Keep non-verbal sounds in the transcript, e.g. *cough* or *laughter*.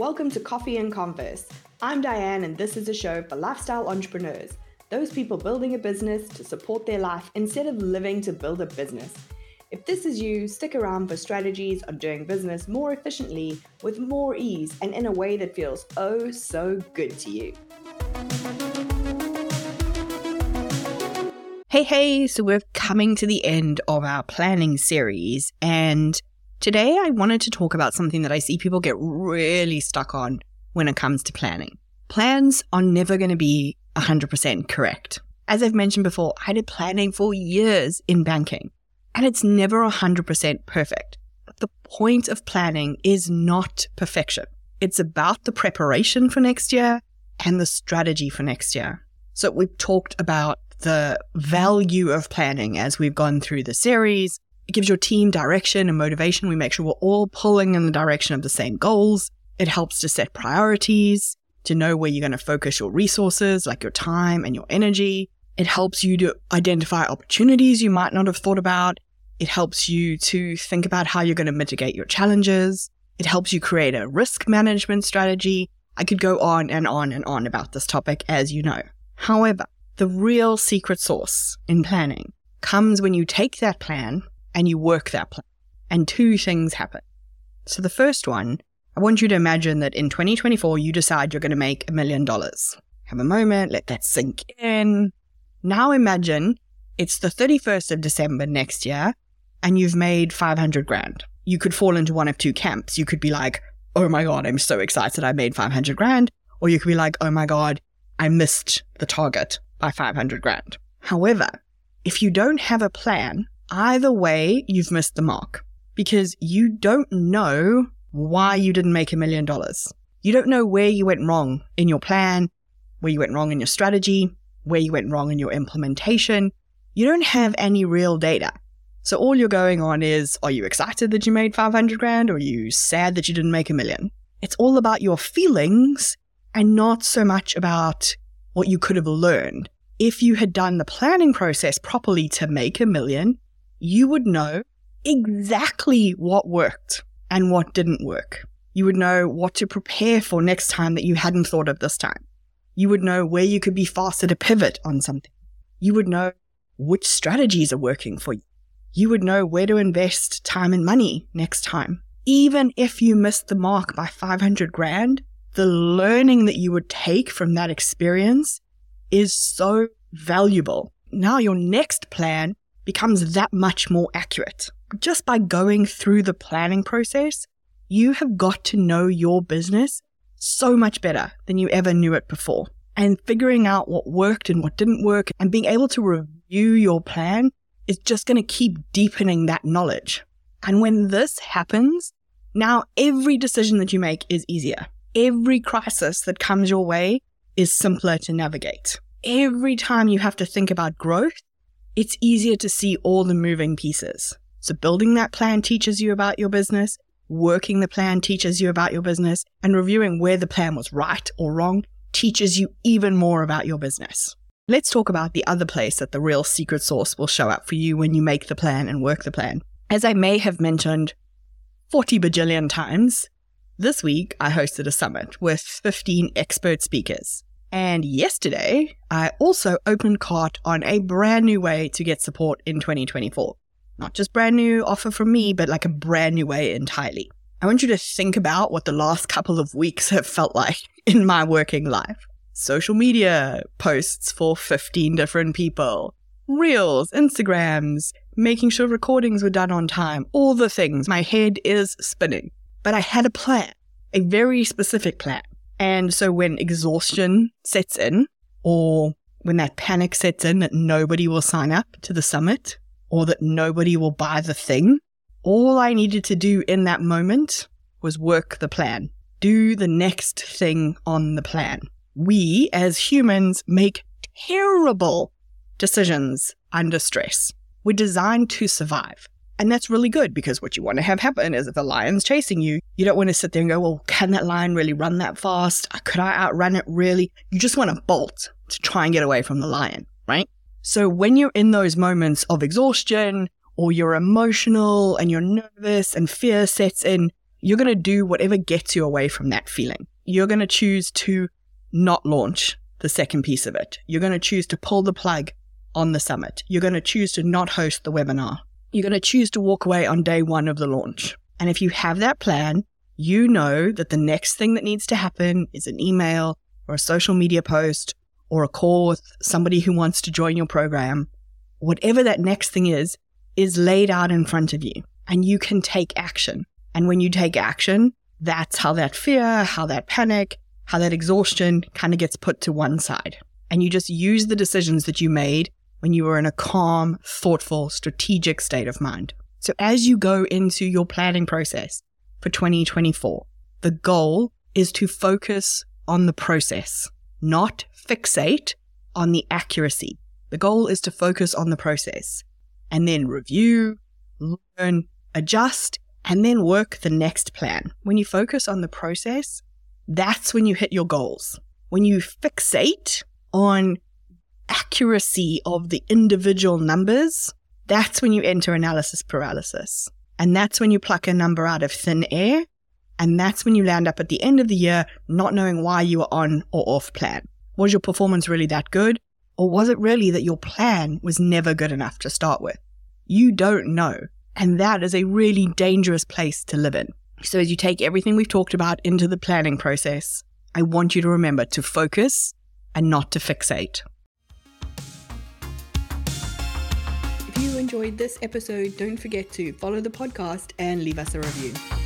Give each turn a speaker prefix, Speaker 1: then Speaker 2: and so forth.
Speaker 1: Welcome to Coffee and Converse. I'm Diane, and this is a show for lifestyle entrepreneurs, those people building a business to support their life instead of living to build a business. If this is you, stick around for strategies on doing business more efficiently, with more ease, and in a way that feels oh so good to you.
Speaker 2: Hey, hey, so we're coming to the end of our planning series, and today I wanted to talk about something that I see people get really stuck on when it comes to planning. Plans are never going to be 100% correct. As I've mentioned before, I did planning for years in banking, and it's never 100% perfect. But the point of planning is not perfection. It's about the preparation for next year and the strategy for next year. So we've talked about the value of planning as we've gone through the series. It gives your team direction and motivation. We make sure we're all pulling in the direction of the same goals. It helps to set priorities, to know where you're going to focus your resources, like your time and your energy. It helps you to identify opportunities you might not have thought about. It helps you to think about how you're going to mitigate your challenges. It helps you create a risk management strategy. I could go on and on and on about this topic, as you know. However, the real secret sauce in planning comes when you take that plan and you work that plan. And two things happen. So the first one, I want you to imagine that in 2024, you decide you're going to make a million dollars. Have a moment, let that sink in. Now imagine it's the 31st of December next year and you've made 500 grand. You could fall into one of two camps. You could be like, oh my God, I'm so excited I made 500 grand. Or you could be like, oh my God, I missed the target by 500 grand. However, if you don't have a plan, either way, you've missed the mark because you don't know why you didn't make a million dollars. You don't know where you went wrong in your plan, where you went wrong in your strategy, where you went wrong in your implementation. You don't have any real data. So all you're going on is, are you excited that you made 500 grand or are you sad that you didn't make a million? It's all about your feelings and not so much about what you could have learned. If you had done the planning process properly to make a million, you would know exactly what worked and what didn't work. You would know what to prepare for next time that you hadn't thought of this time. You would know where you could be faster to pivot on something. You would know which strategies are working for you. You would know where to invest time and money next time. Even if you missed the mark by 500 grand, the learning that you would take from that experience is so valuable. Now your next plan becomes that much more accurate. Just by going through the planning process, you have got to know your business so much better than you ever knew it before. And figuring out what worked and what didn't work and being able to review your plan is just going to keep deepening that knowledge. And when this happens, now every decision that you make is easier every crisis that comes your way is simpler to navigate. Every time you have to think about growth, it's easier to see all the moving pieces. So building that plan teaches you about your business, working the plan teaches you about your business, and reviewing where the plan was right or wrong teaches you even more about your business. Let's talk about the other place that the real secret sauce will show up for you when you make the plan and work the plan. As I may have mentioned 40 bajillion times, this week, I hosted a summit with 15 expert speakers. And yesterday, I also opened cart on a brand new way to get support in 2024. Not just brand new offer from me, but like a brand new way entirely. I want you to think about what the last couple of weeks have felt like *laughs* in my working life. Social media posts for 15 different people, reels, Instagrams, making sure recordings were done on time, all the things. My head is spinning. But I had a plan, a very specific plan. And so when exhaustion sets in, or when that panic sets in that nobody will sign up to the summit, or that nobody will buy the thing, all I needed to do in that moment was work the plan, do the next thing on the plan. We as humans make terrible decisions under stress. We're designed to survive. And that's really good because what you want to have happen is if a lion's chasing you, you don't want to sit there and go, well, can that lion really run that fast? Could I outrun it really? You just want to bolt to try and get away from the lion, right? So when you're in those moments of exhaustion or you're emotional and you're nervous and fear sets in, you're going to do whatever gets you away from that feeling. You're going to choose to not launch the second piece of it. You're going to choose to pull the plug on the summit. You're going to choose to not host the webinar. You're going to choose to walk away on day one of the launch. And if you have that plan, you know that the next thing that needs to happen is an email or a social media post or a call with somebody who wants to join your program. Whatever that next thing is, is laid out in front of you and you can take action. And when you take action, that's how that fear, how that panic, how that exhaustion kind of gets put to one side. And you just use the decisions that you made when you are in a calm, thoughtful, strategic state of mind. So as you go into your planning process for 2024, the goal is to focus on the process, not fixate on the accuracy. The goal is to focus on the process and then review, learn, adjust, and then work the next plan. When you focus on the process, that's when you hit your goals. When you fixate on accuracy of the individual numbers, that's when you enter analysis paralysis. And that's when you pluck a number out of thin air. And that's when you land up at the end of the year not knowing why you were on or off plan. Was your performance really that good? Or was it really that your plan was never good enough to start with? You don't know. And that is a really dangerous place to live in. So, as you take everything we've talked about into the planning process, I want you to remember to focus and not to fixate.
Speaker 1: Enjoyed this episode, don't forget to follow the podcast and leave us a review.